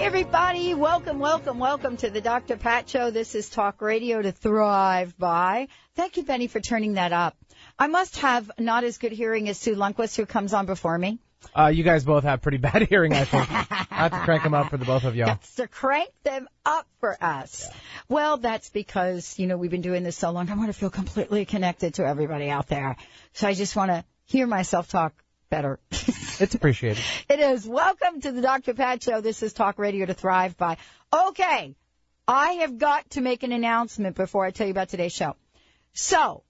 Hey everybody, welcome, welcome, welcome to the Dr. Pat Show. This is Talk Radio to Thrive by. Thank you, Benny, for turning that up. I must have not as good hearing as Sue Lundquist, who comes on before me. Uh, you guys both have pretty bad hearing, I think. I have to crank them up for the both of y'all. That's to crank them up for us. Yeah. Well, that's because, you know, we've been doing this so long. I want to feel completely connected to everybody out there. So I just want to hear myself talk better. it's appreciated. It is. Welcome to the Dr. Pat Show. This is Talk Radio to Thrive by. Okay. I have got to make an announcement before I tell you about today's show. So,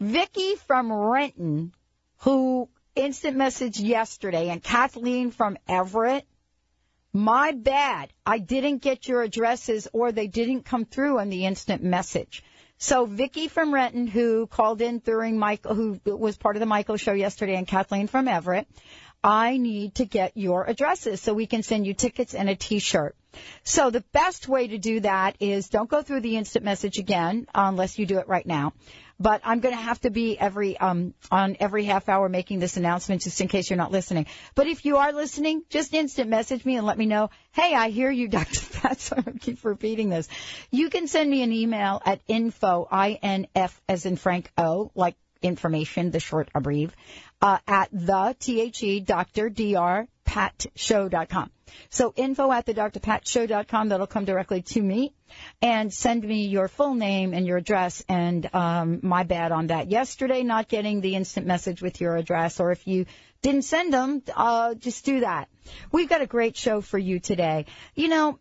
Vicky from Renton, who instant message yesterday, and Kathleen from Everett, my bad. I didn't get your addresses or they didn't come through on the instant message. So Vicky from Renton, who called in during Michael, who was part of the Michael show yesterday, and Kathleen from Everett, I need to get your addresses so we can send you tickets and a t-shirt. So the best way to do that is don't go through the instant message again uh, unless you do it right now. But I'm going to have to be every um on every half hour making this announcement just in case you're not listening. But if you are listening, just instant message me and let me know. Hey, I hear you, Dr. Pat. So I keep repeating this. You can send me an email at info i n f as in Frank O like information, the short abbrev, uh, at the T-H-E, Dr. D-R, patshow.com. So info at the drpatshow.com, that'll come directly to me. And send me your full name and your address. And um, my bad on that. Yesterday, not getting the instant message with your address, or if you didn't send them, uh, just do that. We've got a great show for you today. You know,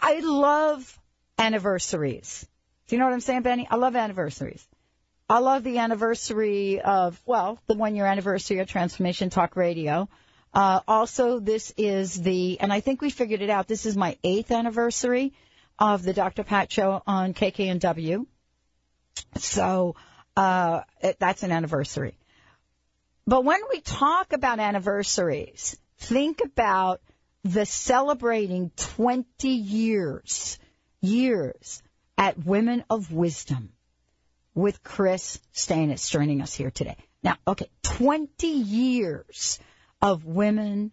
I love anniversaries. Do you know what I'm saying, Benny? I love anniversaries. I love the anniversary of, well, the one year anniversary of Transformation Talk Radio. Uh, also, this is the, and I think we figured it out, this is my eighth anniversary of the Dr. Pat show on KKNW. So, uh, it, that's an anniversary. But when we talk about anniversaries, think about the celebrating 20 years, years at Women of Wisdom with Kris Steinnes joining us here today. Now, okay, 20 years of women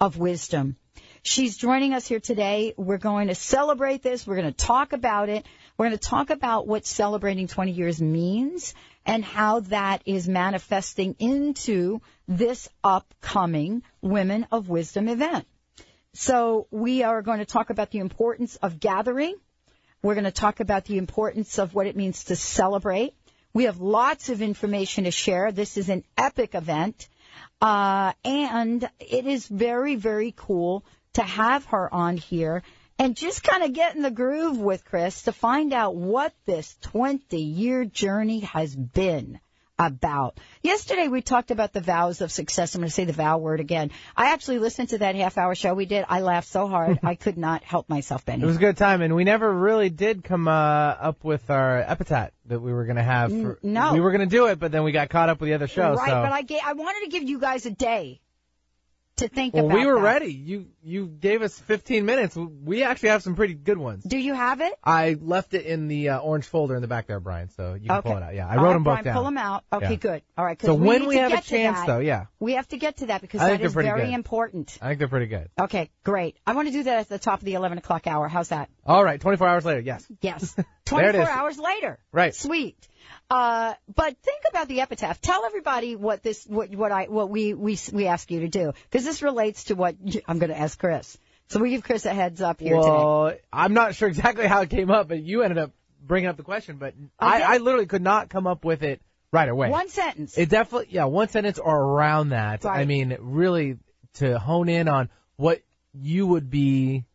of wisdom. She's joining us here today. We're going to celebrate this. We're going to talk about it. We're going to talk about what celebrating 20 years means and how that is manifesting into this upcoming Women of Wisdom event. So we are going to talk about the importance of gathering we're going to talk about the importance of what it means to celebrate. We have lots of information to share. This is an epic event. Uh, and it is very, very cool to have her on here and just kind of get in the groove with Kris to find out what this 20 year journey has been about. Yesterday we talked about the vows of success. I'm going to say the vow word again. I actually listened to that half hour show we did. I laughed so hard I could not help myself, Benny. It was a good time, and we never really did come uh, up with our epitaph that we were going to have. For, no, we were going to do it, but then we got caught up with the other show. Right, so. but I gave, I wanted to give you guys a day to think well, about. we were that. ready. You you gave us 15 minutes. We actually have some pretty good ones. Do you have it? I left it in the uh, orange folder in the back there, Brian. So you can okay. pull it out. Yeah, I wrote right, them both Brian, down. Pull them out. Okay, yeah. good. All right. So we when we have a chance, that, though, yeah, we have to get to that because I that pretty very good. important. I think they're pretty good. Okay, great. I want to do that at the top of the 11 o'clock hour. How's that? All right, 24 hours later. Yes. Yes. There it 24 hours later. Right. Sweet. Uh, but think about the epitaph. Tell everybody what this, what, what I, what we, we, we ask you to do. Because this relates to what you, I'm going to ask Kris. So we give Kris a heads up here well, today. I'm not sure exactly how it came up, but you ended up bringing up the question. But I, I literally could not come up with it right away. One sentence. It definitely, yeah, one sentence or around that. Right. I mean, really to hone in on what you would be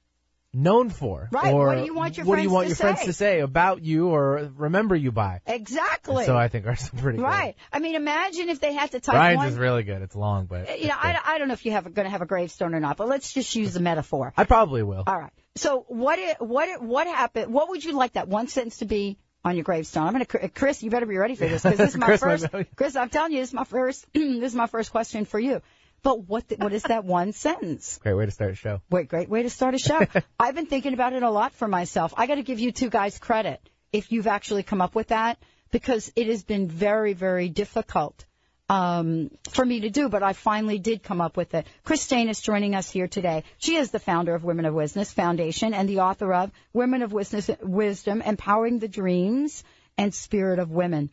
known for. Right. Or What do you want your do you friends want to your friends say? to say about you or remember you by? exactly. So I think ours are pretty right. I mean, imagine if they had to type Brian's one. is really good. It's long, but uh, you know. I, I don't know if you have going to have a gravestone or not, but let's just use the metaphor. I probably will. All right. So what it, what it, what happened? What would you like that one sentence to be on your gravestone. I'm to, Kris, you better be ready for this because this is my Kris first. Kris, I'm telling you, this is my first. this is my first question for you. But what what is that one sentence? Great way to start a show. Wait, great way to start a show. I've been thinking about it a lot for myself. I got to give you two guys credit if you've actually come up with that because it has been very, very difficult um, for me to do, but I finally did come up with it. Kris Steinnes is joining us here today. She is the founder of Women of Wisdom Foundation and the author of Women of Wisdom, Wisdom Empowering the Dreams and Spirit of Women.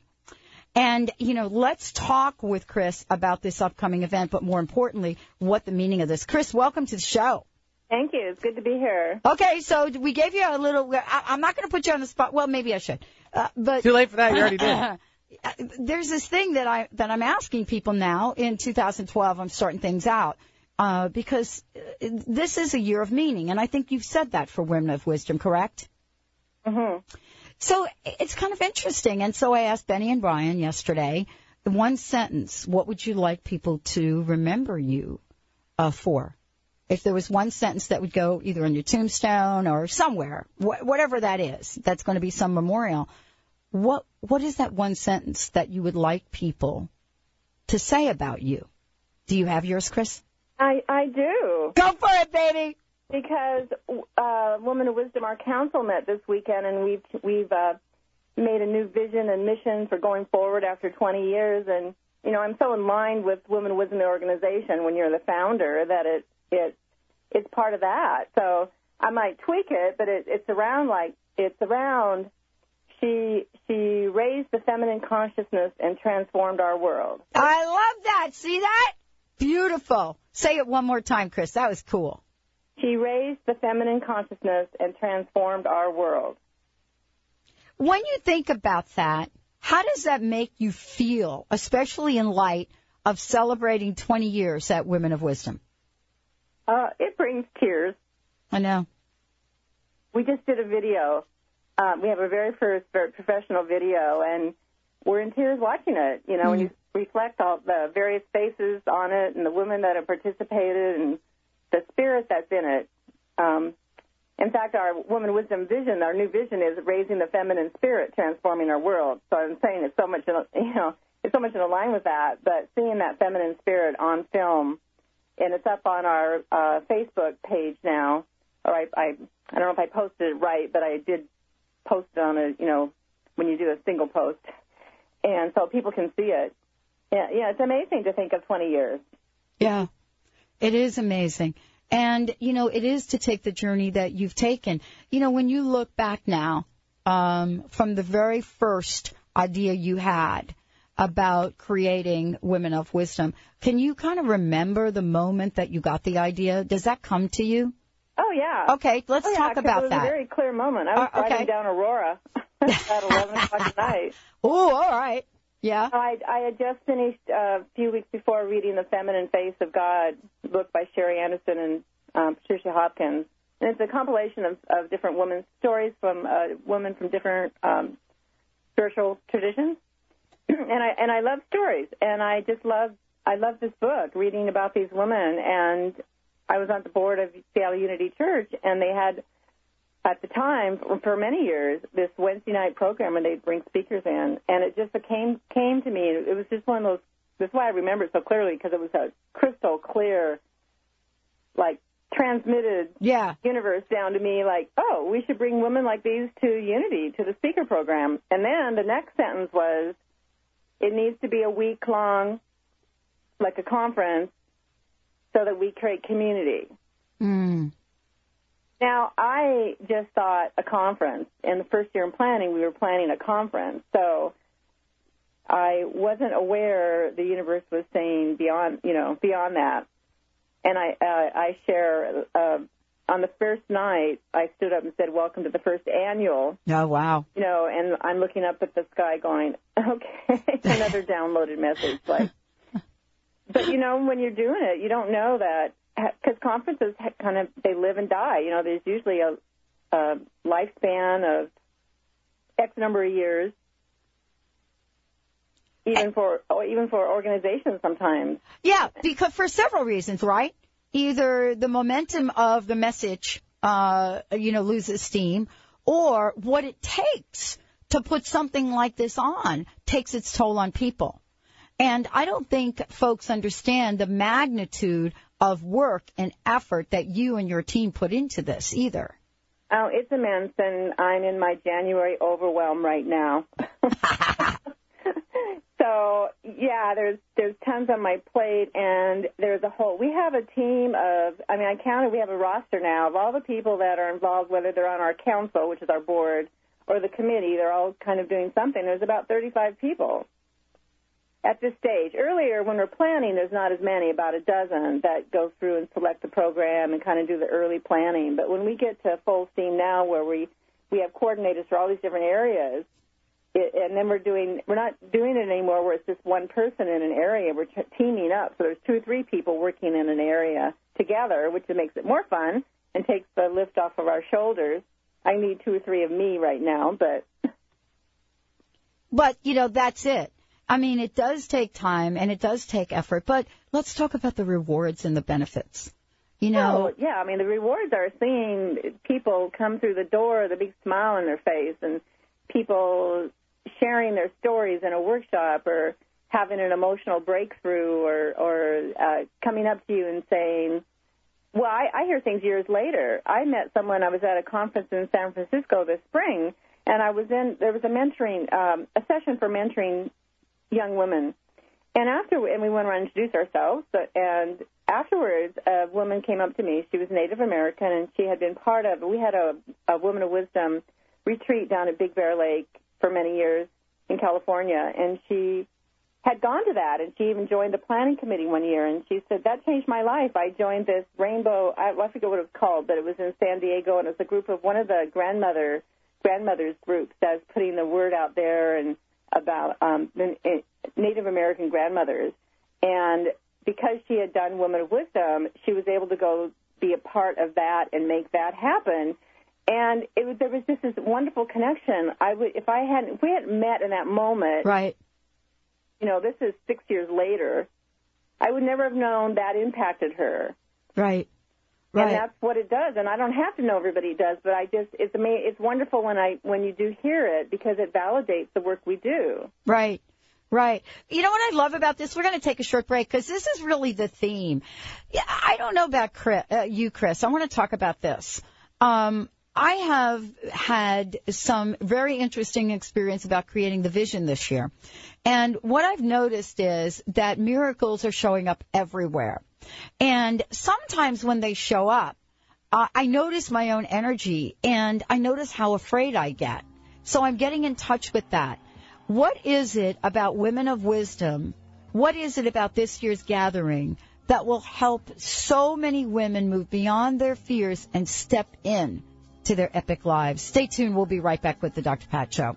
And, you know, let's talk with Kris about this upcoming event, but more importantly, what the meaning of this. Kris, welcome to the show. Thank you. It's good to be here. Okay, so we gave you a little. I, I'm not going to put you on the spot. Well, maybe I should. Uh, but Too late for that. You already did. there's this thing that I that I'm asking people now in 2012. I'm starting things out uh, because uh, this is a year of meaning, and I think you've said that for Women of Wisdom, correct? hmm So it's kind of interesting. And so I asked Benny and Brian yesterday, one sentence, what would you like people to remember you uh, for? If there was one sentence that would go either on your tombstone or somewhere, wh- whatever that is, that's going to be some memorial. What what is that one sentence that you would like people to say about you? Do you have yours, Kris? I I do Go for it, baby. Because uh, Women of Wisdom, our council met this weekend, and we've we've uh, made a new vision and mission for going forward after 20 years. And you know, I'm so in line with Women of Wisdom the organization when you're the founder that it it it's part of that. So I might tweak it, but it, it's around like it's around. She she raised the feminine consciousness and transformed our world. I love that. See that? Beautiful. Say it one more time, Kris. That was cool. She raised the feminine consciousness and transformed our world. When you think about that, how does that make you feel, especially in light of celebrating 20 years at Women of Wisdom? Uh, it brings tears. I know. We just did a video. Um, we have a very first professional video, and we're in tears watching it. You know, when you reflect all the various faces on it and the women that have participated and the spirit that's in it. Um, in fact, our Woman Wisdom vision, our new vision is raising the feminine spirit, transforming our world. So I'm saying it's so much, you know, it's so much in line with that. But seeing that feminine spirit on film, and it's up on our uh, Facebook page now. Or I, I, I don't know if I posted it right, but I did post it on a, you know, when you do a single post, and so people can see it. Yeah, yeah, it's amazing to think of 20 years. Yeah. It is amazing. And, you know, it is to take the journey that you've taken. You know, when you look back now, um, from the very first idea you had about creating Women of Wisdom, can you kind of remember the moment that you got the idea? Does that come to you? Oh yeah. Okay, let's Oh, yeah, talk about it was that. a very clear moment. I was Uh, okay. driving down Aurora at 11 o'clock at night. Oh, all right. Yeah. I, I had just finished uh, a few weeks before reading The Feminine Face of God, book by Sherry Anderson and um, Patricia Hopkins. And it's a compilation of, of different women's stories from uh, women from different um, spiritual traditions. and I and I love stories, and I just love I love this book, reading about these women. And I was on the board of Seattle Unity Church, and they had at the time for many years this Wednesday night program, and they'd bring speakers in, and it just came came to me. It was just one of those. That's why I remember it so clearly because it was a crystal clear, like transmitted Yeah. universe down to me like, oh, we should bring women like these to Unity, to the speaker program. And then the next sentence was, it needs to be a week long, like a conference, so that we create community. Mm. Now, I just thought a conference. In the first year in planning, we were planning a conference. So I wasn't aware the universe was saying beyond, you know, beyond that. And I, uh, I share, uh, on the first night, I stood up and said, welcome to the first annual, Oh, wow. you know, and I'm looking up at the sky going, okay, another downloaded message. Like, but you know, when you're doing it, you don't know that because conferences kind of they live and die. You know, there's usually a, a lifespan of X number of years, even for or even for organizations sometimes. Yeah, because for several reasons, right? Either the momentum of the message, uh, you know, loses steam, or what it takes to put something like this on takes its toll on people. And I don't think folks understand the magnitude of work and effort that you and your team put into this either. Oh, it's immense, and I'm in my January overwhelm right now. so yeah, there's there's tons on my plate, and there's a whole. We have a team of. I mean, I counted. We have a roster now of all the people that are involved, whether they're on our council, which is our board, or the committee. They're all kind of doing something. There's about 35 people at this stage. Earlier, when we're planning, there's not as many, about a dozen that go through and select the program and kind of do the early planning. But when we get to full steam now, where we we have coordinators for all these different areas, it, and then we're doing we're not doing it anymore where it's just one person in an area. We're t- teaming up, so there's two or three people working in an area together, which makes it more fun and takes the lift off of our shoulders. I need two or three of me right now, but. But you know that's it I mean, it does take time and it does take effort, but let's talk about the rewards and the benefits. You know, yeah, I mean, the rewards are seeing people come through the door with a big smile on their face and people sharing their stories in a workshop or having an emotional breakthrough or, or uh, coming up to you and saying, well, I, I hear things years later. I met someone, I was at a conference in San Francisco this spring, and I was in, there was a mentoring, um, a session for mentoring young women. And after, and we went around and introduced ourselves. And afterwards, a woman came up to me. She was Native American, and she had been part of. We had a, a Woman of Wisdom retreat down at Big Bear Lake for many years in California, and she had gone to that, and she even joined the planning committee one year. And she said that changed my life. I joined this rainbow. I, I forget what it was called, but it was in San Diego, and it was a group of one of the grandmother grandmothers groups that's putting the word out there and about um, the Native American grandmothers. And because she had done Women of Wisdom, she was able to go be a part of that and make that happen. And it was, there was just this wonderful connection. I would, if I hadn't, if we hadn't met in that moment, right? You know, this is six years later. I would never have known that impacted her. Right. Right. And that's what it does. And I don't have to know everybody does, but I just it's amazing. It's wonderful when I when you do hear it because it validates the work we do. Right. Right. You know what I love about this? We're going to take a short break because this is really the theme. Yeah, I don't know about Kris, uh, you, Kris. I want to talk about this. Um, I have had some very interesting experience about creating the vision this year. And what I've noticed is that miracles are showing up everywhere. And sometimes when they show up, uh, I notice my own energy and I notice how afraid I get. So I'm getting in touch with that. What is it about Women of Wisdom? What is it about this year's gathering that will help so many women move beyond their fears and step in to their epic lives? Stay tuned. We'll be right back with the Dr. Pat Show.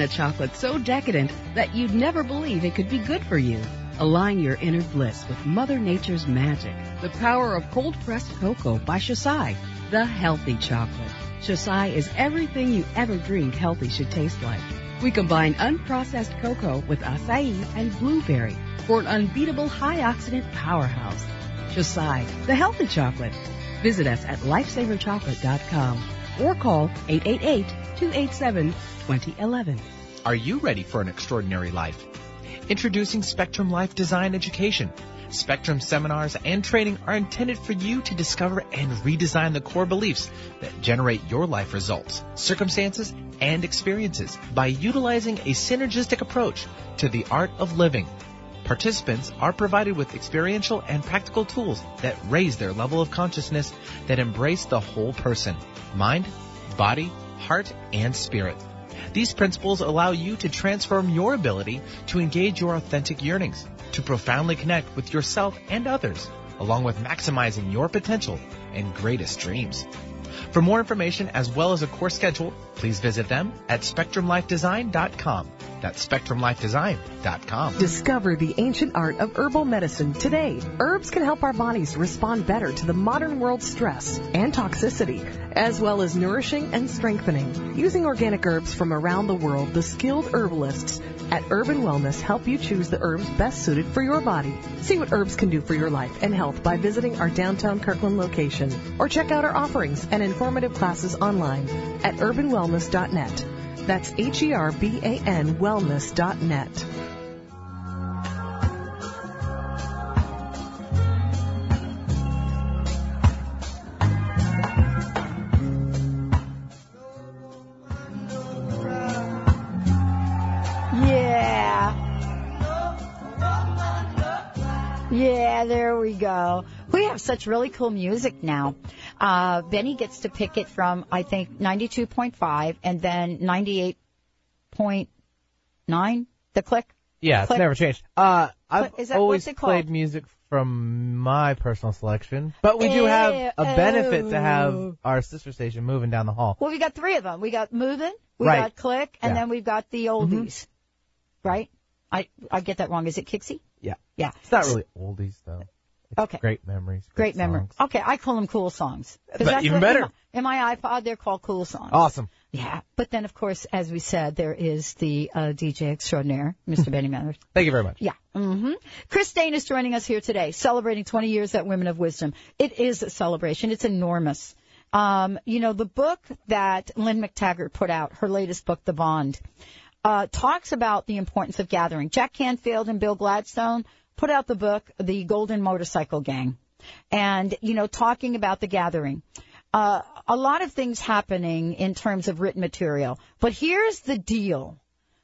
a chocolate so decadent that you'd never believe it could be good for you. Align your inner bliss with Mother Nature's magic. The power of cold pressed cocoa by Xocai, the healthy chocolate. Xocai is everything you ever dreamed healthy should taste like. We combine unprocessed cocoa with acai and blueberry for an unbeatable high oxidant powerhouse. Xocai, the healthy chocolate. Visit us at lifesaverchocolate.com or call 888-287-2011. Are you ready for an extraordinary life? Introducing Spectrum Life Design Education. Spectrum seminars and training are intended for you to discover and redesign the core beliefs that generate your life results, circumstances, and experiences by utilizing a synergistic approach to the art of living. Participants are provided with experiential and practical tools that raise their level of consciousness that embrace the whole person, mind, body, heart, and spirit. These principles allow you to transform your ability to engage your authentic yearnings, to profoundly connect with yourself and others, along with maximizing your potential and greatest dreams. For more information as well as a course schedule, please visit them at spectrumlifedesign.com. That's spectrumlifedesign.com. Discover the ancient art of herbal medicine today. Herbs can help our bodies respond better to the modern world's stress and toxicity, as well as nourishing and strengthening. Using organic herbs from around the world, the skilled herbalists at Herban Wellness help you choose the herbs best suited for your body. See what herbs can do for your life and health by visiting our downtown Kirkland location or check out our offerings and informative classes online at herbanwellness.net. That's H-E-R-B-A-N wellness.net. Yeah, there we go. We have such really cool music now. Uh, Benny gets to pick it from, I think, 92.5 and then 98.9, the click. Yeah, it's Click. never changed. Uh, I've Click- is that- always what's it played called? music from my personal selection, but we do have a benefit to have our sister station moving down the hall. Well, we got three of them. We got Moving, we Right. got Click, and Yeah. then we've got the oldies. Right? I, I get that wrong. Is it KIXI? Yeah. Yeah. It's not really oldies though. It's Okay. Great memories. Great memory. songs. Okay, I call them cool songs. But even better. In my, in my iPod, they're called cool songs. Awesome. Yeah, but then of course, as we said, there is the uh, DJ extraordinaire, Mr. Benny Manners. Thank you very much. Yeah. Mm-hmm. Kris Steinnes is joining us here today, celebrating 20 years at Women of Wisdom. It is a celebration. It's enormous. Um, you know, the book that Lynne McTaggart put out, her latest book, The Bond, uh, talks about the importance of gathering. Jack Canfield and Bill Gladstone put out the book, The Golden Motorcycle Gang, and, you know, talking about the gathering. Uh, a lot of things happening in terms of written material. But here's the deal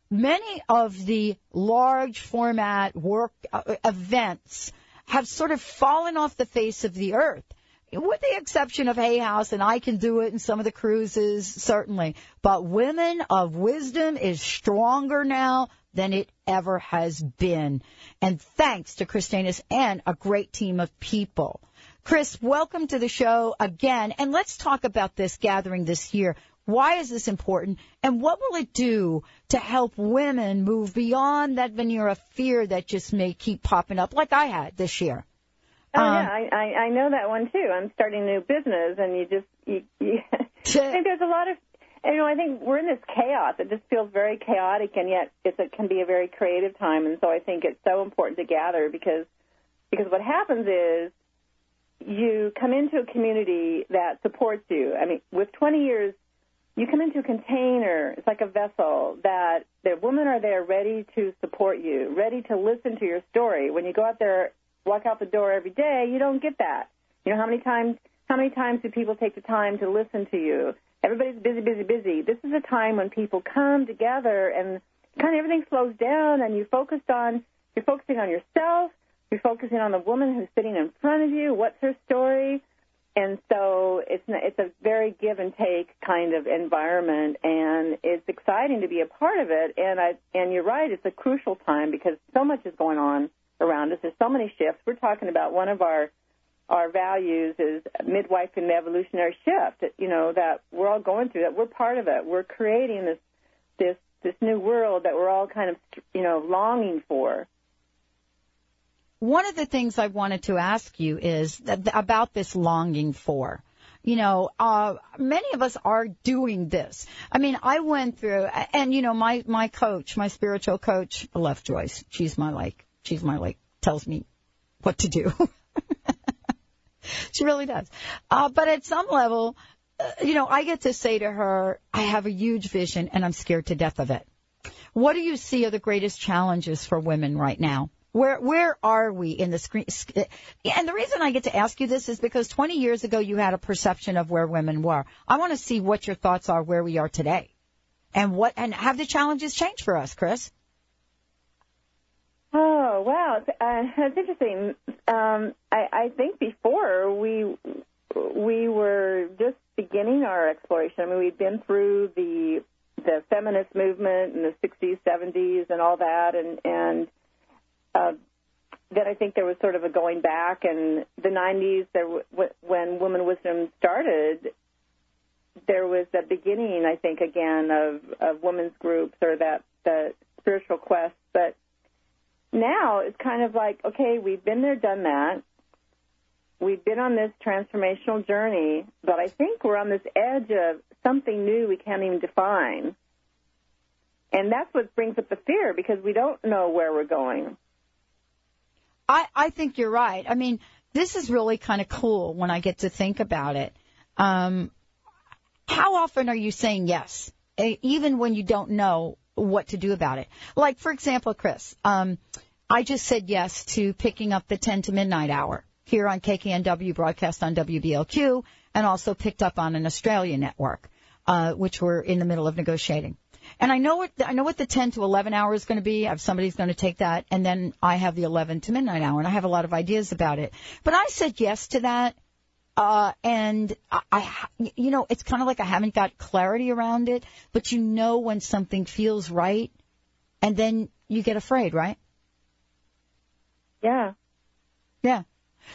many of the large format work uh, events have sort of fallen off the face of the earth. With the exception of Hay House and I Can Do It and some of the cruises, certainly. But Women of Wisdom is stronger now than it ever has been. And thanks to Kris Steinnes and a great team of people. Kris, welcome to the show again. And let's talk about this gathering this year. Why is this important? And what will it do to help women move beyond that veneer of fear that just may keep popping up like I had this year? Oh Um, yeah, I, I I know that one too. I'm starting a new business, and you just you, you I think there's a lot of you know I think we're in this chaos. It just feels very chaotic, and yet it's, it can be a very creative time. And so I think it's so important to gather because because what happens is you come into a community that supports you. I mean, with 20 years, you come into a container. It's like a vessel that the women are there ready to support you, ready to listen to your story. When you go out there, walk out the door every day, you don't get that. You know how many times how many times do people take the time to listen to you? Everybody's busy, busy, busy. This is a time when people come together and kind of everything slows down, and you focused on you're focusing on yourself. You're focusing on the woman who's sitting in front of you. What's her story? And so it's it's a very give and take kind of environment, and it's exciting to be a part of it. And I and you're right, it's a crucial time because so much is going on around us. There's so many shifts. We're talking about one of our our values is midwife and evolutionary shift. You know that we're all going through that. We're part of it. We're creating this this this new world that we're all kind of you know longing for. One of the things I wanted to ask you is that, about this longing for. You know, uh, many of us are doing this. I mean, I went through, and you know, my my coach, my spiritual coach, love Joyce. She's my like, she's my like, tells me what to do. she really does. Uh, but at some level, uh, you know, I get to say to her, I have a huge vision, and I'm scared to death of it. What do you see are the greatest challenges for women right now? Where where are we in the screen? And the reason I get to ask you this is because 20 years ago you had a perception of where women were. I want to see what your thoughts are where we are today, and what and have the challenges changed for us, Kris? Oh wow, uh, that's interesting. Um, I, I think before we we were just beginning our exploration. I mean, we'd been through the the feminist movement in the 60s, 70s, and all that, and and uh, then I think there was sort of a going back, and the 90s, there when Woman Wisdom started, there was a beginning, I think, again of of women's groups or that the spiritual quest, but now it's kind of like, okay, we've been there, done that. We've been on this transformational journey, but I think we're on this edge of something new we can't even define. And that's what brings up the fear because we don't know where we're going. I, I think you're right. I mean, this is really kind of cool when I get to think about it. Um, how often are you saying yes, even when you don't know what to do about it? Like, for example, Kris, um, I just said yes to picking up the 10 to midnight hour here on KKNW, broadcast on WBLQ, and also picked up on an Australia network, uh, which we're in the middle of negotiating. And I know what I know what the 10 to 11 hour is going to be. I have somebody's going to take that, and then I have the 11 to midnight hour, and I have a lot of ideas about it. But I said yes to that, uh, and I, I, you know, it's kind of like I haven't got clarity around it, but you know when something feels right, and then you get afraid, right? Yeah. Yeah.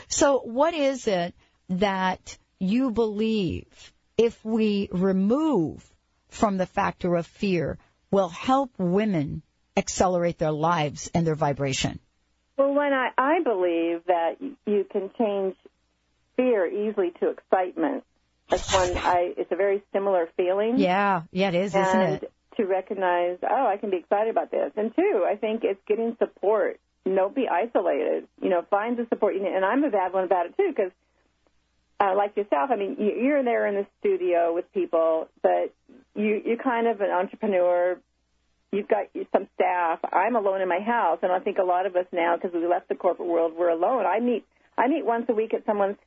So what is it that you believe if we remove from the factor of fear will help women accelerate their lives and their vibration? Well, when I, I believe that you can change fear easily to excitement. That's one I it's a very similar feeling. Yeah, yeah it is, and isn't it? To recognize, oh, I can be excited about this. And two, I think it's getting support. Don't be isolated. You know, find the support. And I'm a bad one about it too, because uh, like yourself, I mean, you're there in the studio with people, but you you're kind of an entrepreneur. You've got some staff. I'm alone in my house, and I think a lot of us now, because we left the corporate world, we're alone. I meet I meet once a week at someone's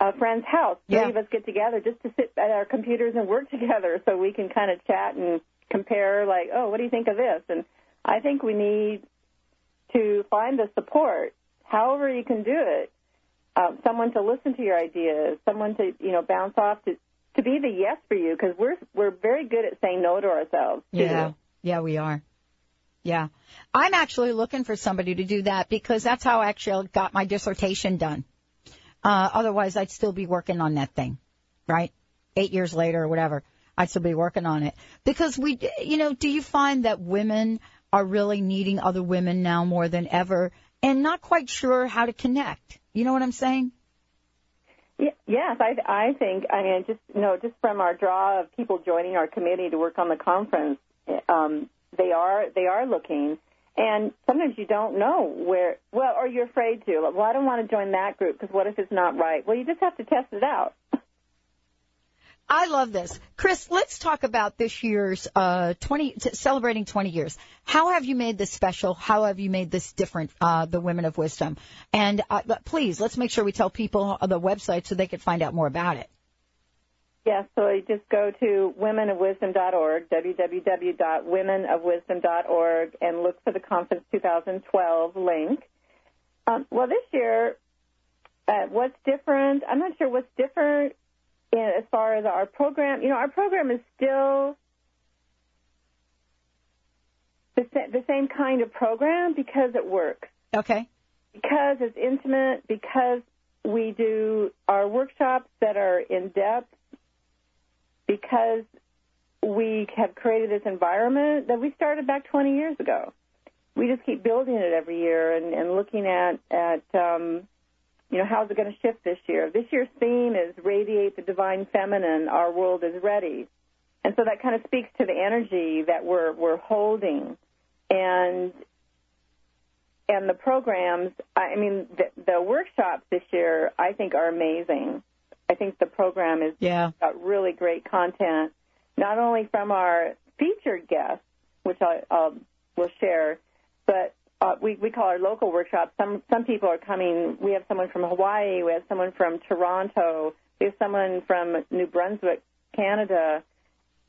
a friend's house. Yeah. Three of us get together just to sit at our computers and work together, so we can kind of chat and compare. Like, oh, what do you think of this? And I think we need to find the support, however you can do it, uh, someone to listen to your ideas, someone to you know bounce off to to be the yes for you because we're we're very good at saying no to ourselves. Too. Yeah, yeah, we are. Yeah, I'm actually looking for somebody to do that because that's how I actually got my dissertation done. Uh, otherwise, I'd still be working on that thing, right? Eight years later or whatever, I'd still be working on it because we, you know, do you find that women are really needing other women now more than ever and not quite sure how to connect? You know what I'm saying? Yes, I, I think. I mean, just you know, just from our draw of people joining our committee to work on the conference, um, they are they are looking, and sometimes you don't know where. Well, or you're afraid to. Well, I don't want to join that group because what if it's not right? Well, you just have to test it out. I love this. Kris, let's talk about this year's uh, 20 celebrating 20 years. How have you made this special? How have you made this different, uh, the Women of Wisdom? And uh, please, let's make sure we tell people the website so they can find out more about it. Yes, so you just go to womenofwisdom.org, www.womenofwisdom.org, and look for the Conference 2012 link. Um, well, this year, uh, what's different? I'm not sure what's different in, as far as our program, you know, our program is still the, the same kind of program because it works. Okay. Because it's intimate, because we do our workshops that are in depth, because we have created this environment that we started back 20 years ago. We just keep building it every year and, and looking at at um, you know, how's it going to shift this year? This year's theme is radiate the divine feminine. Our world is ready. And so that kind of speaks to the energy that we're, we're holding. And, and the programs, I mean, the, the workshops this year, I think are amazing. I think the program is yeah. got really great content, not only from our featured guests, which I um, will share. But uh, we we call our local workshops. Some some people are coming. We have someone from Hawaii. We have someone from Toronto. We have someone from New Brunswick, Canada.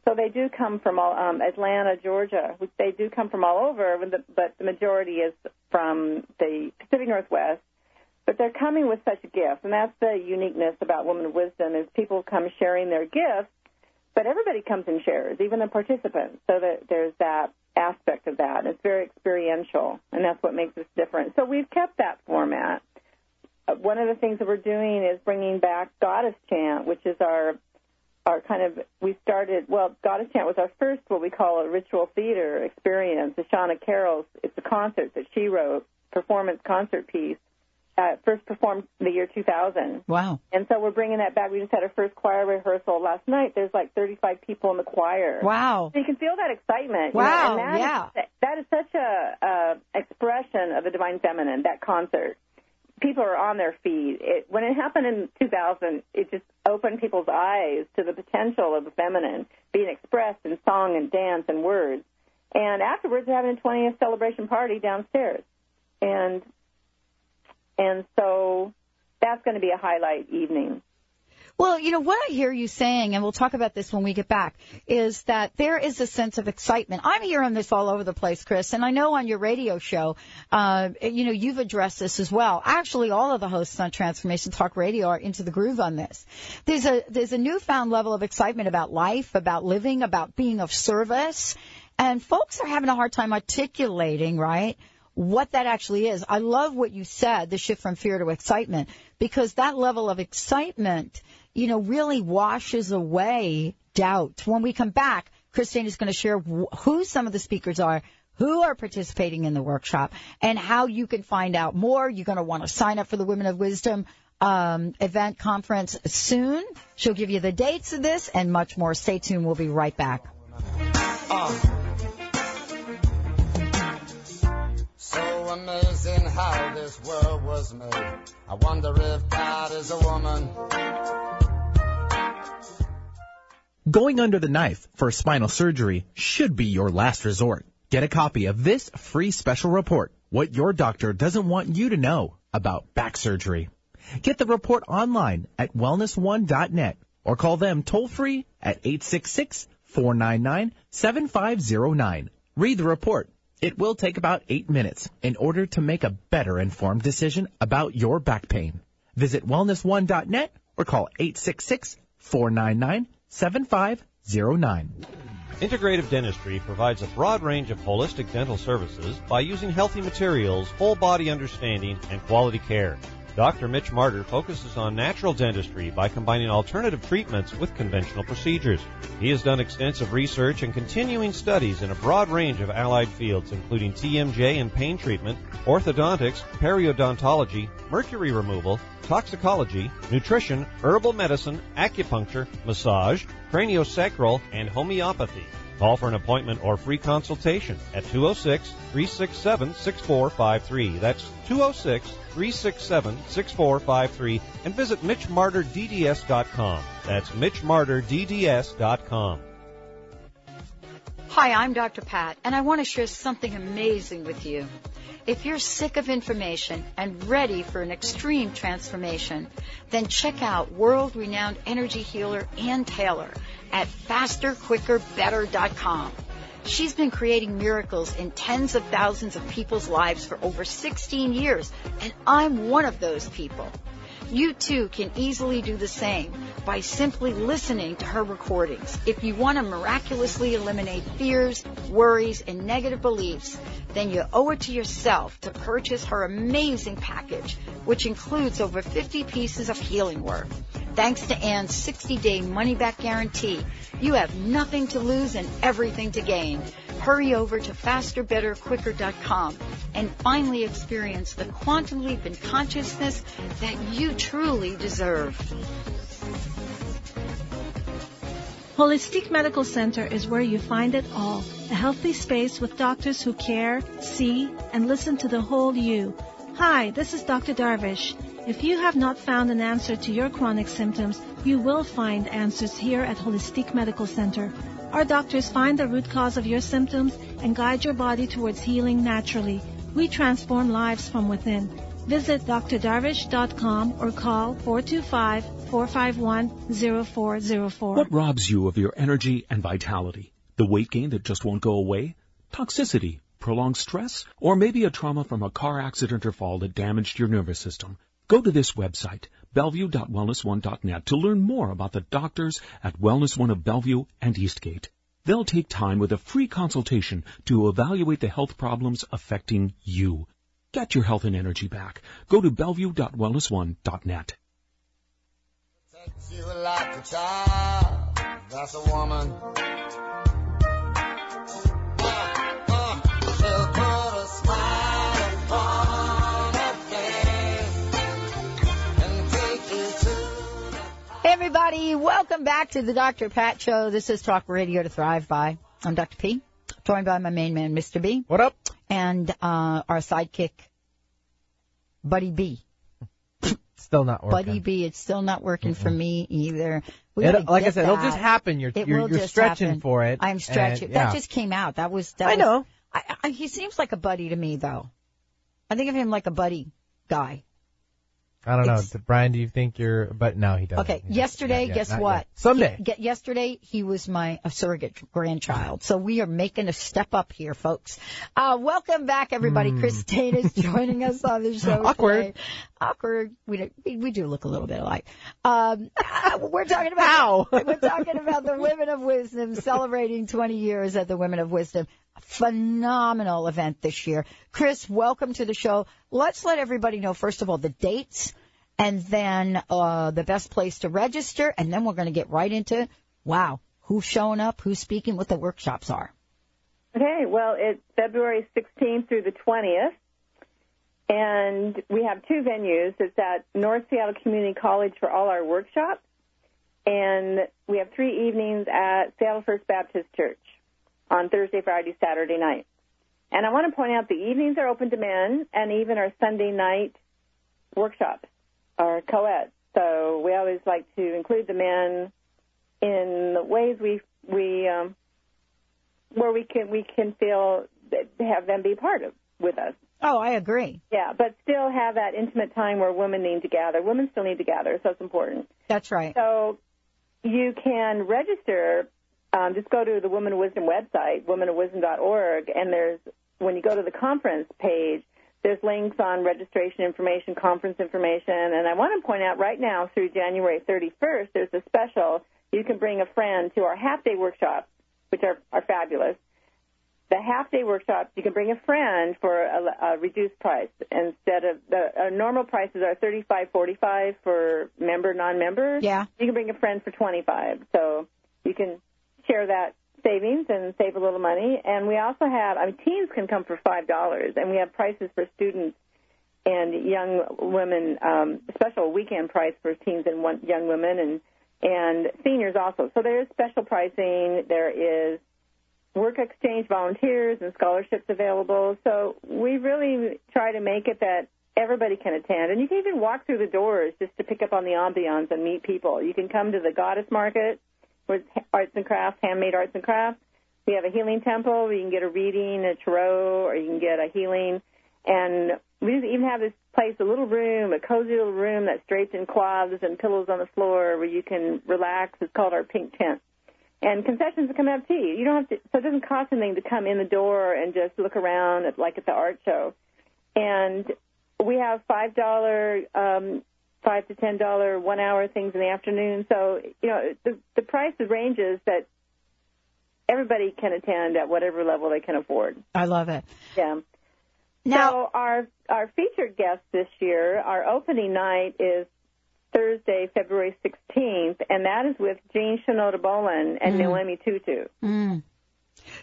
So they do come from all um, Atlanta, Georgia. They do come from all over, but the majority is from the Pacific Northwest. But they're coming with such a gifts, and that's the uniqueness about Women of Wisdom is people come sharing their gifts, but everybody comes and shares, even the participants. So that there's that aspect of that. It's very experiential, and that's what makes us different. So we've kept that format. Uh, one of the things that we're doing is bringing back Goddess Chant, which is our our kind of we started well goddess chant was our first what we call a ritual theater experience the Shawna Carol's it's a concert that she wrote performance concert piece uh, first performed the year 2000 wow. And so we're bringing that back. We just had our first choir rehearsal last night. There's like 35 people in the choir. Wow. So you can feel that excitement wow you know, that yeah. is, that is such a, a expression of the divine feminine that concert. People are on their feet. It, when it happened in 2000, it just opened people's eyes to the potential of the feminine being expressed in song and dance and words. And afterwards, they're having a 20th celebration party downstairs, and and so that's going to be a highlight evening. Well, you know, what I hear you saying, and we'll talk about this when we get back, is that there is a sense of excitement. I'm hearing this all over the place, Kris, and I know on your radio show, uh, you know, you've addressed this as well. Actually, all of the hosts on Transformation Talk Radio are into the groove on this. There's a, there's a newfound level of excitement about life, about living, about being of service, and folks are having a hard time articulating, right? What that actually is. I love what you said, the shift from fear to excitement, because that level of excitement you know, really washes away doubt. When we come back, Kris Steinnes is going to share who some of the speakers are, who are participating in the workshop, and how you can find out more. You're going to want to sign up for the Women of Wisdom um, event conference soon. She'll give you the dates of this and much more. Stay tuned. We'll be right back. Uh. Amazing how this world was made. I wonder if God is a woman. Going under the knife for spinal surgery should be your last resort. Get a copy of this free special report, What Your Doctor Doesn't Want You to Know About Back Surgery. Get the report online at wellness1.net or call them toll free at 866-499-7509. Read the report. It will take about eight minutes in order to make a better informed decision about your back pain. Visit wellness1.net or call 866 499 7509. Integrative Dentistry provides a broad range of holistic dental services by using healthy materials, whole body understanding, and quality care. Dr. Mitch Martyr focuses on natural dentistry by combining alternative treatments with conventional procedures. He has done extensive research and continuing studies in a broad range of allied fields, including TMJ and pain treatment, orthodontics, periodontology, mercury removal, toxicology, nutrition, herbal medicine, acupuncture, massage, craniosacral, and homeopathy. Call for an appointment or free consultation at 206 367 6453. That's 206 367 6453 and visit MitchMartyrDDS.com. That's MitchMartyrDDS.com. Hi, I'm Dr. Pat, and I want to share something amazing with you. If you're sick of information and ready for an extreme transformation, then check out world renowned energy healer Ann Taylor at fasterquickerbetter.com. She's been creating miracles in tens of thousands of people's lives for over 16 years, and I'm one of those people. You too can easily do the same by simply listening to her recordings. If you want to miraculously eliminate fears, worries, and negative beliefs, then you owe it to yourself to purchase her amazing package, which includes over 50 pieces of healing work. Thanks to Ann's 60-day money-back guarantee, you have nothing to lose and everything to gain. Hurry over to fasterbetterquicker.com and finally experience the quantum leap in consciousness that you truly deserve. Holistic Medical Center is where you find it all. A healthy space with doctors who care, see, and listen to the whole you. Hi, this is Dr. Darvish. If you have not found an answer to your chronic symptoms, you will find answers here at Holistic Medical Center. Our doctors find the root cause of your symptoms and guide your body towards healing naturally. We transform lives from within. Visit drdarvish.com or call 425-451-0404. What robs you of your energy and vitality? The weight gain that just won't go away? Toxicity? Prolonged stress? Or maybe a trauma from a car accident or fall that damaged your nervous system? Go to this website, bellevue.wellness1.net to learn more about the doctors at Wellness One of Bellevue and Eastgate. They'll take time with a free consultation to evaluate the health problems affecting you. Get your health and energy back. Go to bellevue.wellness1.net. you like a child. That's a woman. Everybody, welcome back to the Dr. Pat Show. This is Talk Radio to Thrive By. I'm Dr. P, joined by my main man, Mr. B. What up? And uh, our sidekick, Buddy B. Still not working. Buddy B, it's still not working for me either. It- like I said, it'll just happen. You're It you're, you're stretching happen. for it. I'm stretching. and, That just came out. That was. That I was- know. I, I, he seems like a buddy to me, though. I think of him like a buddy guy. I don't know. Brian, do you think you're? But no, he doesn't. Okay, He doesn't. yesterday, yet, guess what? yet. Someday. Ye- yesterday, he was my surrogate grandchild. So we are making a step up here, folks. Uh, welcome back, everybody. Kris Tate is joining us on the show. Awkward. today. Awkward. We, do, we, we do look a little bit alike. Um, we're talking about How? we're talking about the Women of Wisdom celebrating 20 years at the Women of Wisdom. Phenomenal event this year. Kris, welcome to the show. Let's let everybody know, first of all, the dates and then uh, the best place to register, and then we're going to get right into, wow, who's showing up, who's speaking, what the workshops are. Okay, well, it's February 16th through the 20th, and we have two venues. It's at North Seattle Community College for all our workshops, and we have three evenings at Seattle First Baptist Church on Thursday, Friday, Saturday night. And I want to point out the evenings are open to men, and even our Sunday night workshops are co-ed. So we always like to include the men in the ways we we um, where we can we can feel that have them be part of with us. Oh, I agree. Yeah, but still have that intimate time where women need to gather. Women still need to gather, so it's important. That's right. So you can register. Um, just go to the Women of Wisdom website, womenofwisdom.org, and there's when you go to the conference page, there's links on registration information, conference information, and I want to point out right now through January 31st, there's a special. You can bring a friend to our half-day workshops, which are, are fabulous. The half-day workshops, you can bring a friend for a, a reduced price instead of the normal prices are 35.45 for member, non-member. Yeah. You can bring a friend for 25. So you can share that savings and save a little money. And we also have, I mean, teens can come for five dollars, and we have prices for students and young women, um, special weekend price for teens and one, young women and and seniors also. So there is special pricing. There is work exchange volunteers and scholarships available. So we really try to make it that everybody can attend. And you can even walk through the doors just to pick up on the ambiance and meet people. You can come to the Goddess Market with arts and crafts, handmade arts and crafts. We have a healing temple where you can get a reading, a tarot, or you can get a healing. And we even have this place, a little room, a cozy little room that's draped in cloths and pillows on the floor where you can relax. It's called our pink tent. And concessions to come have tea. You don't have to, so it doesn't cost anything to come in the door and just look around at, like at the art show. And we have five dollar, um, five to ten dollar one hour things in the afternoon. So you know the the price ranges that everybody can attend at whatever level they can afford. I love it. Yeah. Now- so our our featured guest this year, our opening night is Thursday, February 16th, and that is with Jean Shinoda Bolen and Mm. Naomi Tutu. Mm.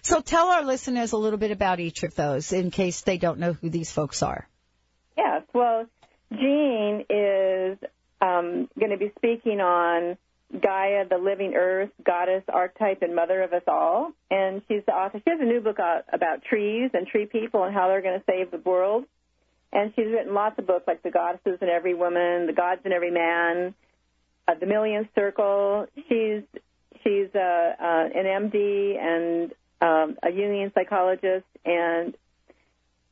So tell our listeners a little bit about each of those in case they don't know who these folks are. Yes. Well, Jean is um, going to be speaking on Gaia, the living earth, goddess, archetype, and mother of us all. And she's the author. She has a new book out about trees and tree people and how they're going to save the world. And she's written lots of books like The Goddesses in Every Woman, The Gods in Every Man, uh, The Millionth Circle. She's she's uh, uh, an MD and um, a Jungian psychologist, and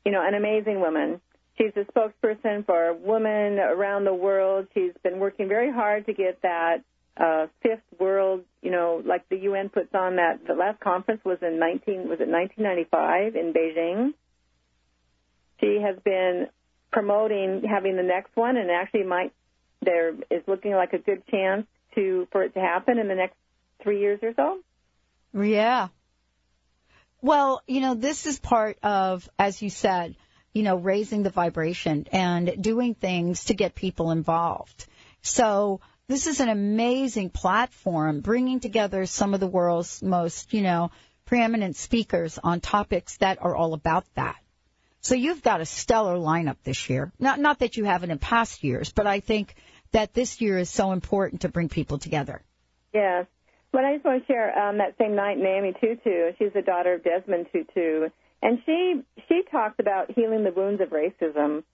you know, an amazing woman. She's a spokesperson for women around the world. She's been working very hard to get that uh, fifth world, you know, like the UN puts on that. The last conference was in 19 was it 1995 in Beijing. She has been promoting having the next one, and actually might there is looking like a good chance to for it to happen in the next three years or so. Yeah. Well, you know, this is part of, as you said, you know, raising the vibration and doing things to get people involved. So this is an amazing platform, bringing together some of the world's most, you know, preeminent speakers on topics that are all about that. So you've got a stellar lineup this year. Not not that you haven't in past years, but I think that this year is so important to bring people together. Yes. But I just want to share um, that same night, Naomi Tutu. She's the daughter of Desmond Tutu, and she she talks about healing the wounds of racism,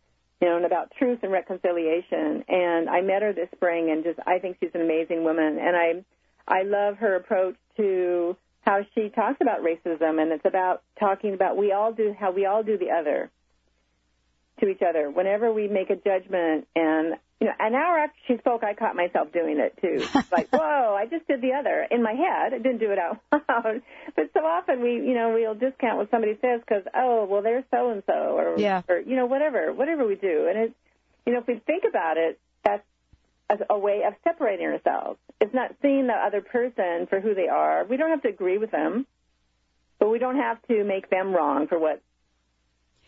you know, and about truth and reconciliation. And I met her this spring, and just I think she's an amazing woman, and I I love her approach to how she talks about racism, and it's about talking about we all do how we all do the other to each other. Whenever we make a judgment, and you know, an hour after she spoke, I caught myself doing it too. like, whoa, I just did the other in my head. I didn't do it out loud. But so often we, you know, we'll discount what somebody says because, oh, well, they're so and so, or, Yeah. or you know, whatever, whatever we do. And it's, you know, if we think about it, that's a, a way of separating ourselves. It's not seeing the other person for who they are. We don't have to agree with them, but we don't have to make them wrong for what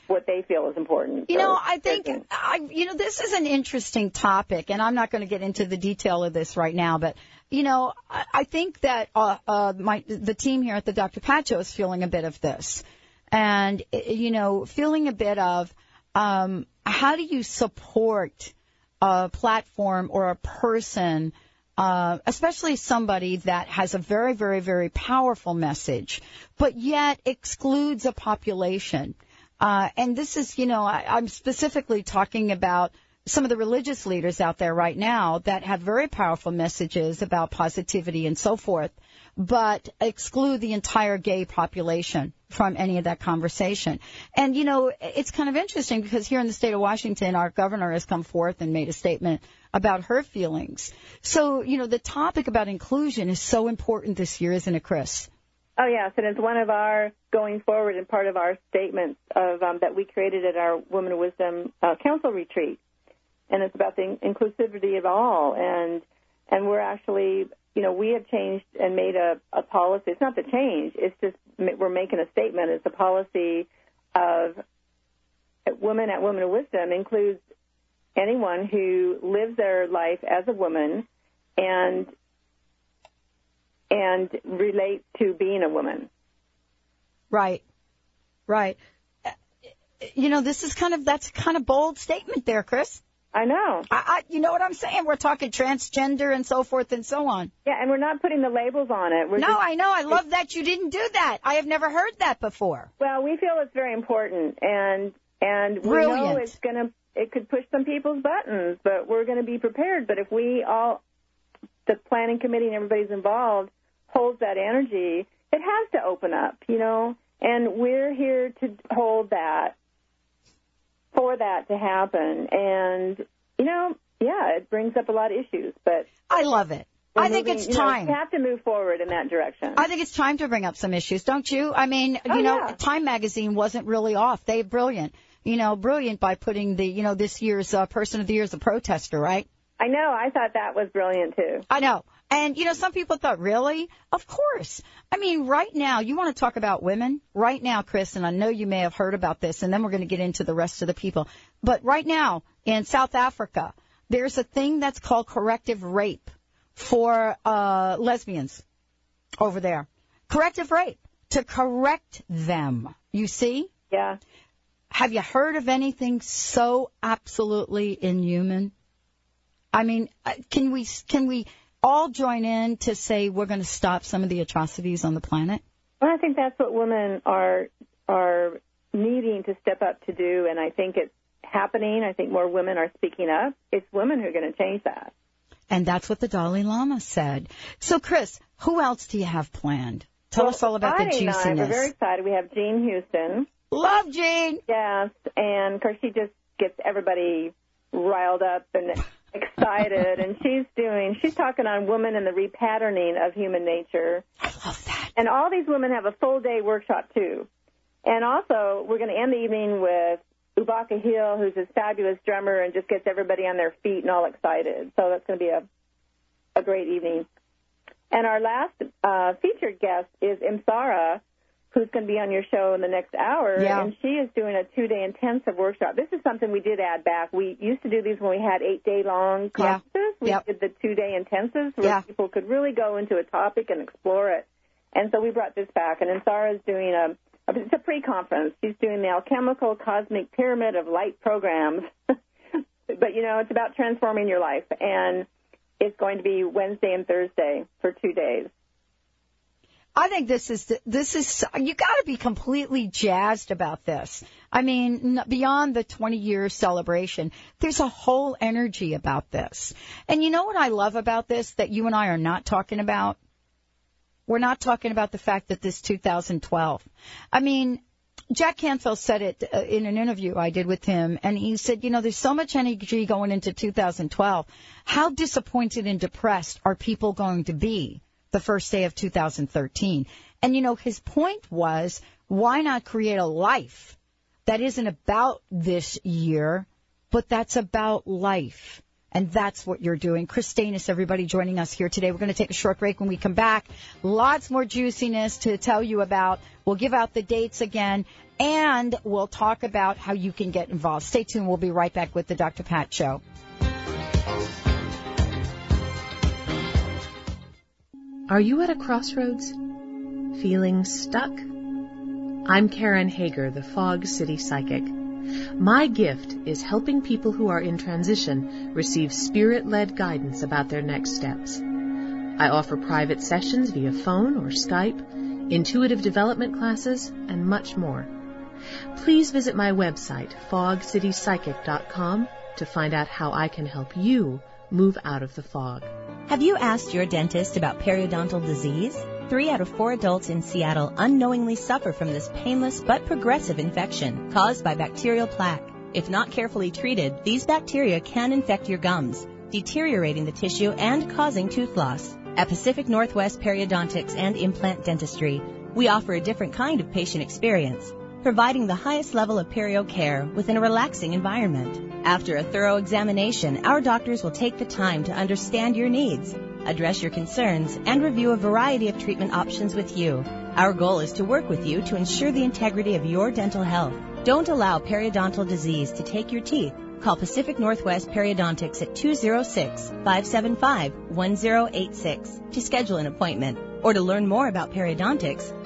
what they feel is important. You So know, I think I, you know, this is an interesting topic, and I'm not going to get into the detail of this right now, but you know, I, I think that uh, uh, my the team here at the Dr. Pat Show is feeling a bit of this, and uh, you know, feeling a bit of um, how do you support a platform or a person. Uh, especially somebody that has a very, very, very powerful message, but yet excludes a population. Uh, and this is, you know, I, I'm specifically talking about some of the religious leaders out there right now that have very powerful messages about positivity and so forth, but exclude the entire gay population from any of that conversation. And, you know, it's kind of interesting because here in the state of Washington, our governor has come forth and made a statement about her feelings. So, you know, the topic about inclusion is so important this year, isn't it, Kris? Oh yes, and it's one of our going forward and part of our statements of um, that we created at our Women of Wisdom uh, Council retreat, and it's about the inclusivity of all, and and we're actually, you know, we have changed and made a, a policy. It's not the change; it's just we're making a statement. It's a policy of women at Women of Wisdom includes anyone who lives their life as a woman and and relate to being a woman. Right. Right. You know, this is kind of that's kind of bold statement there, Kris. I know. I, I you know what I'm saying? We're talking transgender and so forth and so on. Yeah, and we're not putting the labels on it. We're no, just, I know. I love that you didn't do that. I have never heard that before. Well, we feel it's very important, and and we know it's gonna it could push some people's buttons, but we're going to be prepared. But if we all, the planning committee and everybody's involved, holds that energy, it has to open up, you know. And we're here to hold that for that to happen. And you know, yeah, it brings up a lot of issues, but I love it. I think moving- it's you know, time. we have to move forward in that direction. I think it's time to bring up some issues, don't you? I mean, Oh, you know, yeah. Time Magazine wasn't really off. They brilliant. You know, brilliant by putting the, you know, this year's uh, Person of the Year as a protester, right? I know. I thought that was brilliant too. I know. And, you know, some people thought, really? Of course. I mean, right now, you want to talk about women? Right now, Kris, and I know you may have heard about this, and then we're going to get into the rest of the people. But right now, in South Africa, there's a thing that's called corrective rape for uh, lesbians over there. Corrective rape to correct them. You see? Yeah. Have you heard of anything so absolutely inhuman? I mean, uh, can we can we all join in to say we're going to stop some of the atrocities on the planet? Well, I think that's what women are are needing to step up to do, and I think it's happening. I think more women are speaking up. It's women who are going to change that. And that's what the Dalai Lama said. So, Kris, who else do you have planned? Tell well, us all about Friday the Night, we're very excited. We have Jean Houston. Love Jean. Yes, and of course she just gets everybody riled up and excited. and she's doing, she's talking on women and the repatterning of human nature. I love that. And all these women have a full day workshop too. And also, we're going to end the evening with Ubaka Hill, who's this fabulous drummer and just gets everybody on their feet and all excited. So that's going to be a a great evening. And our last uh, featured guest is Imsara, who's going to be on your show in the next hour. Yeah. And she is doing a two-day intensive workshop. This is something we did add back. We used to do these when we had eight-day-long Yeah. We Yep. did the two-day intensives where Yeah. people could really go into a topic and explore it. And so we brought this back. And Imsara is doing a, it's a pre-conference. She's doing the alchemical cosmic pyramid of light programs. but, you know, it's about transforming your life. And it's going to be Wednesday and Thursday for two days. I think this is this is you got to be completely jazzed about this. I mean, beyond the 20 year celebration, there's a whole energy about this. And you know what I love about this that you and I are not talking about? We're not talking about the fact that this 2012. I mean, Jack Canfield said it uh, in an interview I did with him, and he said, you know, there's so much energy going into 2012. How disappointed and depressed are people going to be the first day of 2013? And, you know, his point was, why not create a life that isn't about this year, but that's about life? And that's what you're doing. Kris Steinnes, everybody joining us here today. We're going to take a short break when we come back. Lots more juiciness to tell you about. We'll give out the dates again and we'll talk about how you can get involved. Stay tuned. We'll be right back with the Dr. Pat Show. Are you at a crossroads? Feeling stuck? I'm Karen Hager, the Fog City Psychic. My gift is helping people who are in transition receive spirit led guidance about their next steps. I offer private sessions via phone or Skype, intuitive development classes, and much more. Please visit my website, fogcitypsychic.com, to find out how I can help you move out of the fog. Have you asked your dentist about periodontal disease? Three out of four adults in Seattle unknowingly suffer from this painless but progressive infection caused by bacterial plaque. If not carefully treated, these bacteria can infect your gums, deteriorating the tissue and causing tooth loss. At Pacific Northwest Periodontics and Implant Dentistry, we offer a different kind of patient experience, providing the highest level of perio care within a relaxing environment. After a thorough examination, our doctors will take the time to understand your needs, address your concerns, and review a variety of treatment options with you. Our goal is to work with you to ensure the integrity of your dental health. Don't allow periodontal disease to take your teeth. Call Pacific Northwest Periodontics at 206-575-1086 to schedule an appointment. Or to learn more about periodontics,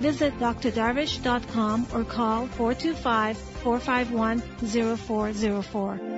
Visit drdarvish.com or call 425-451-0404.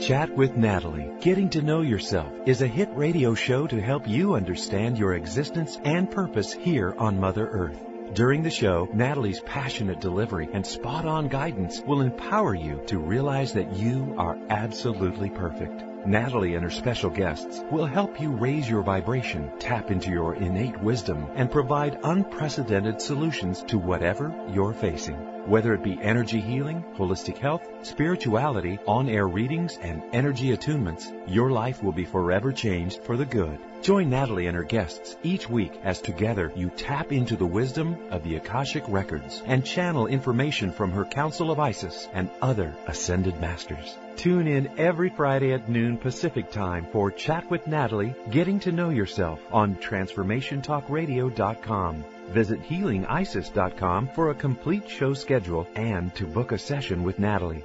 Chat with Natalie. Getting to know yourself is a hit radio show to help you understand your existence and purpose here on Mother Earth. During the show, Natalie's passionate delivery and spot on guidance will empower you to realize that you are absolutely perfect. Natalie and her special guests will help you raise your vibration, tap into your innate wisdom, and provide unprecedented solutions to whatever you're facing. Whether it be energy healing, holistic health, spirituality, on-air readings, and energy attunements, your life will be forever changed for the good. Join Natalie and her guests each week as together you tap into the wisdom of the Akashic Records and channel information from her Council of Isis and other ascended masters. Tune in every Friday at noon Pacific Time for Chat with Natalie, Getting to Know Yourself on TransformationTalkRadio.com. Visit healingisis.com for a complete show schedule and to book a session with Natalie.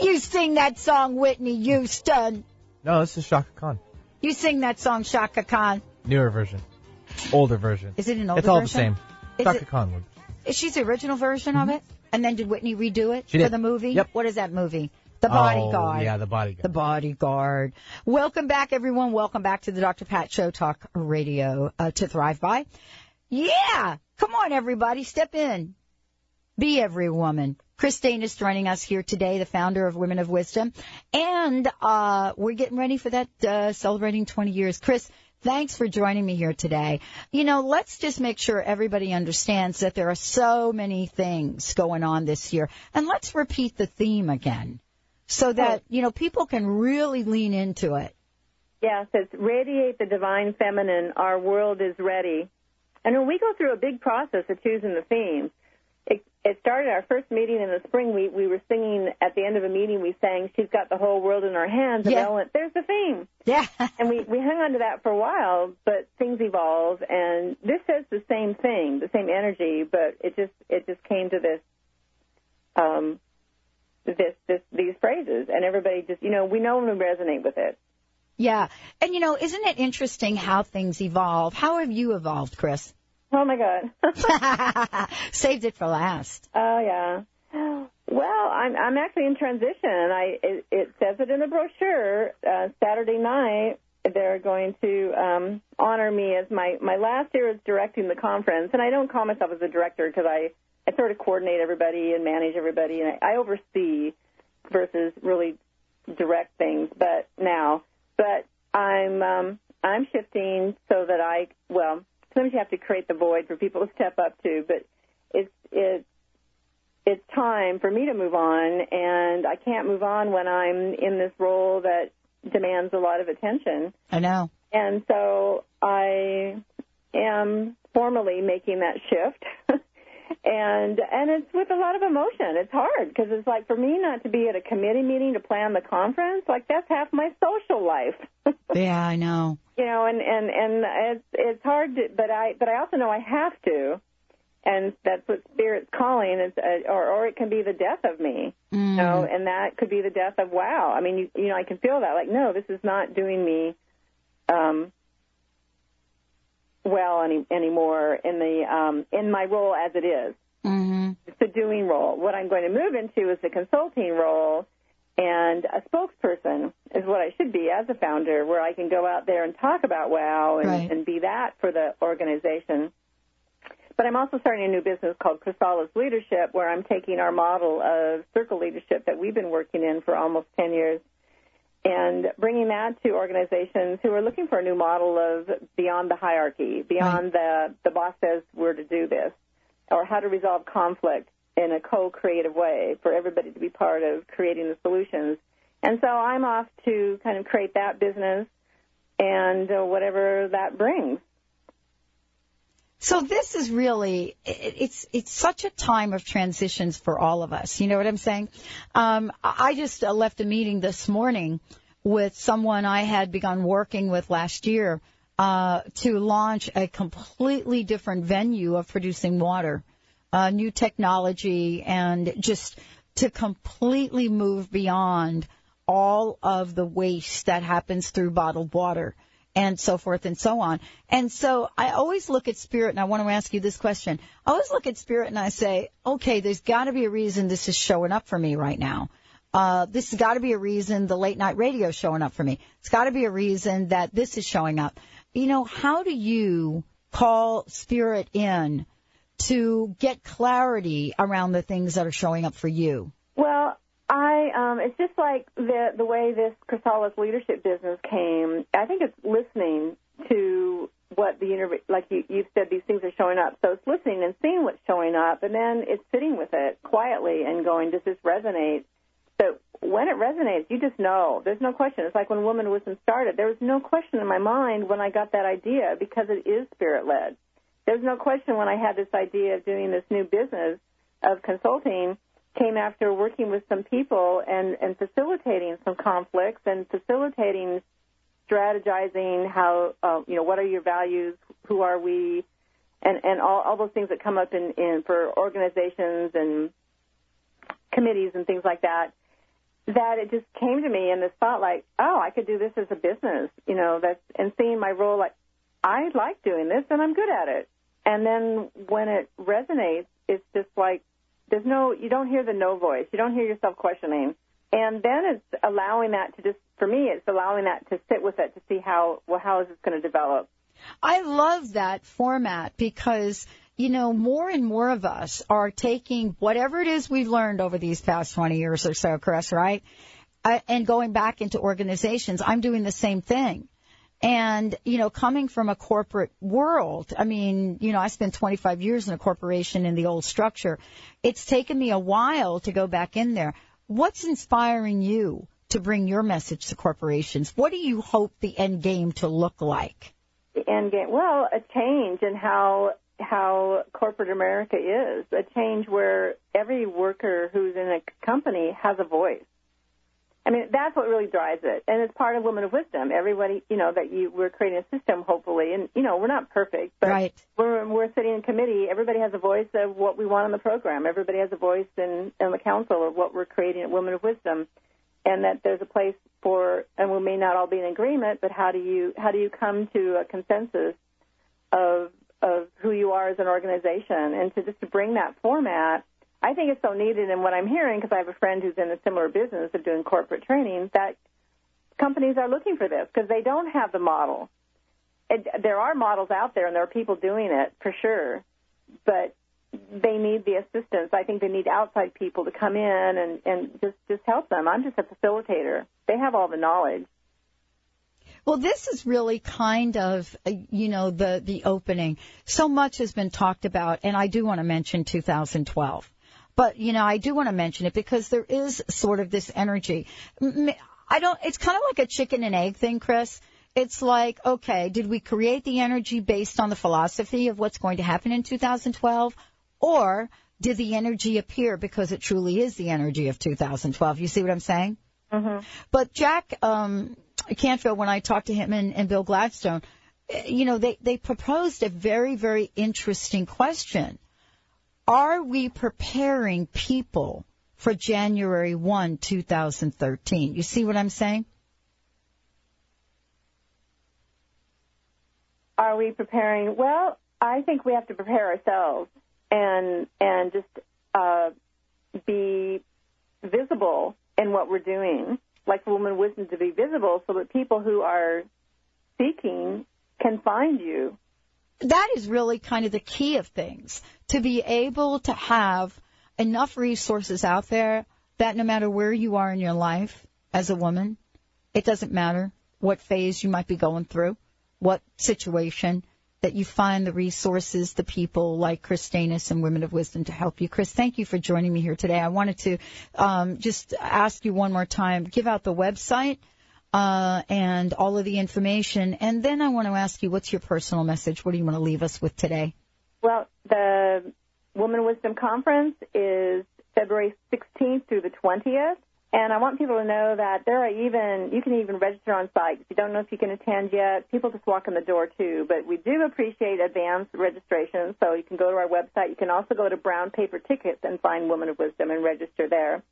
You sing that song, Whitney Houston. No, this is Chaka Khan. You sing that song, Chaka Khan. Newer version. Older version. Is it an older version? It's all version? the same. Is it- Khan. Is she the original version of it? And then did Whitney redo it She for did. the movie? Yep. What is that movie? The Oh, Bodyguard. yeah, The Bodyguard. The Bodyguard. Welcome back, everyone. Welcome back to the Dr. Pat Show Talk Radio uh, to Thrive By. Yeah. Come on, everybody. Step in. Be every woman. Kris Steinnes is joining us here today, the founder of Women of Wisdom. And uh, we're getting ready for that, uh, celebrating 20 years. Kris, thanks for joining me here today. You know, let's just make sure everybody understands that there are so many things going on this year. And let's repeat the theme again so that, you know, people can really lean into it. Yes, it's radiate the divine feminine. Our world is ready. And when we go through a big process of choosing the themes, it, it started our first meeting in the spring. We we were singing at the end of a meeting. We sang, "She's got the whole world in her hands." And Yeah. we went, "There's the theme." Yeah. and we we hung on to that for a while, but things evolve, and this says the same thing, the same energy, but it just it just came to this um this this these phrases, and everybody just you know we know when we resonate with it. Yeah. And, you know, isn't it interesting how things evolve? How have you evolved, Kris? Oh, my God. Saved it for last. Oh yeah. Well, I'm I'm actually in transition. I it, it says it in the brochure. Uh, Saturday night they're going to um, honor me as my my last year is directing the conference, and I don't call myself as a director because I I sort of coordinate everybody and manage everybody, and I, I oversee versus really direct things. But now, but I'm um, I'm shifting so that I well sometimes you have to create the void for people to step up to, but it's it's it's time for me to move on, and I can't move on when I'm in this role that demands a lot of attention. I know. And so I am formally making that shift. and and it's with a lot of emotion. It's hard because it's like for me not to be at a committee meeting to plan the conference, like that's half my social life. Yeah, I know. you know, and and and it's it's hard to, but I but I also know I have to, and that's what spirit's calling is, uh, or or it can be the death of me, Mm. you know, and that could be the death of wow. I mean, you you know, I can feel that like no, this is not doing me, um, well any anymore in the um in my role as it is. Mm-hmm. It's the doing role. What I'm going to move into is the consulting role, and a spokesperson is what I should be as a founder, where I can go out there and talk about WOW and, Right. and be that for the organization. But I'm also starting a new business called Chrysalis Leadership, where I'm taking our model of circle leadership that we've been working in for almost 10 years and bringing that to organizations who are looking for a new model of beyond the hierarchy, beyond the, the boss says we're to do this, or how to resolve conflict in a co-creative way for everybody to be part of creating the solutions. And so I'm off to kind of create that business and uh, whatever that brings. So this is really it- it's it's such a time of transitions for all of us. You know what I'm saying? Um, I just uh, left a meeting this morning with someone I had begun working with last year uh, to launch a completely different venue of producing water, uh, new technology, and just to completely move beyond all of the waste that happens through bottled water and so forth and so on. And so I always look at spirit and I want to ask you this question. I always look at spirit and I say, okay, there's got to be a reason this is showing up for me right now. Uh, this has got to be a reason the late night radio is showing up for me. It's got to be a reason that this is showing up. You know, how do you call spirit in to get clarity around the things that are showing up for you? Well, I um it's just like the the way this Chrysalis leadership business came. I think it's listening to what the universe like you you've said these things are showing up. So it's listening and seeing what's showing up and then it's sitting with it quietly and going, Does this resonate? So when it resonates, you just know. There's no question. It's like when Woman Wisdom started. There was no question in my mind when I got that idea because it is spirit led. There's no question when I had this idea of doing this new business of consulting came after working with some people and, and facilitating some conflicts and facilitating strategizing how, uh, you know, what are your values, who are we, and, and all, all those things that come up in, in for organizations and committees and things like that. that it just came to me in this thought like, oh, I could do this as a business, you know, that's and seeing my role like I like doing this and I'm good at it. And then when it resonates, it's just like there's no you don't hear the no voice. You don't hear yourself questioning. And then it's allowing that to just for me it's allowing that to sit with it to see how well how is this going to develop. I love that format because you know, more and more of us are taking whatever it is we've learned over these past 20 years or so, Kris, right? Uh, and going back into organizations. I'm doing the same thing. And, you know, coming from a corporate world, I mean, you know, I spent 25 years in a corporation in the old structure. It's taken me a while to go back in there. What's inspiring you to bring your message to corporations? What do you hope the end game to look like? The end game, well, a change in how how corporate America is, a change where every worker who's in a company has a voice. I mean, that's what really drives it, and it's part of Women of Wisdom. Everybody, you know, that you we're creating a system, hopefully, and you know, we're not perfect, but right. we're we're sitting in committee. Everybody has a voice of what we want on the program. Everybody has a voice in in the council of what we're creating at Women of Wisdom, and that there's a place for, and we may not all be in agreement, but how do you how do you come to a consensus of of who you are as an organization, and to just to bring that format I think it's so needed. And what I'm hearing, because I have a friend who's in a similar business of doing corporate training, that companies are looking for this because they don't have the model. It, there are models out there, and there are people doing it for sure, but they need the assistance. I think they need outside people to come in and, and just just help them. I'm just a facilitator. They have all the knowledge. Well, this is really kind of, uh, you know, the, the opening. So much has been talked about, and I do want to mention 2012. But, you know, I do want to mention it because there is sort of this energy. I don't, it's kind of like a chicken and egg thing, Kris. It's like, okay, did we create the energy based on the philosophy of what's going to happen in 2012? Or did the energy appear because it truly is the energy of 2012? You see what I'm saying? Mm-hmm. But Jack um, Canfield, when I talked to him and, and Bill Gladstone, eh, you know, they, they proposed a very, very interesting question are we preparing people for January 1, 2013? You see what I'm saying? Are we preparing? Well, I think we have to prepare ourselves and and just uh, be visible in what we're doing, like Woman Wisdom to be visible, so that people who are seeking can find you that is really kind of the key of things to be able to have enough resources out there that no matter where you are in your life as a woman, it doesn't matter what phase you might be going through, what situation, that you find the resources, the people like Kris Steinnes and Women of Wisdom to help you. Kris, thank you for joining me here today. I wanted to um, just ask you one more time, give out the website uh, and all of the information. And then I want to ask you, what's your personal message? What do you want to leave us with today? Well, the Woman Wisdom Conference is February 16th through the 20th. And I want people to know that there are even, you can even register on site. If you don't know if you can attend yet, people just walk in the door too. But we do appreciate advanced registration, so you can go to our website. You can also go to Brown Paper Tickets and find Woman of Wisdom and register there.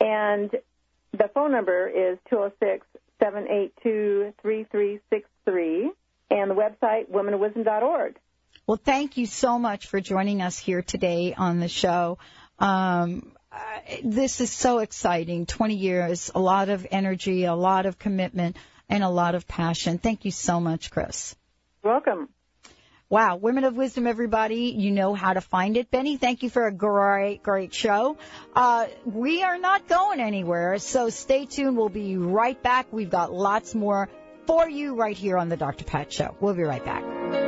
And the phone number is 206 782 3363 and the website womenofwisdom.org. Well, thank you so much for joining us here today on the show. Um, this is so exciting. 20 years, a lot of energy, a lot of commitment, and a lot of passion. Thank you so much, Kris. Welcome. Wow, Women of Wisdom, everybody, you know how to find it. Benny, thank you for a great, great show. Uh, we are not going anywhere, so stay tuned. We'll be right back. We've got lots more for you right here on the Dr. Pat Show. We'll be right back.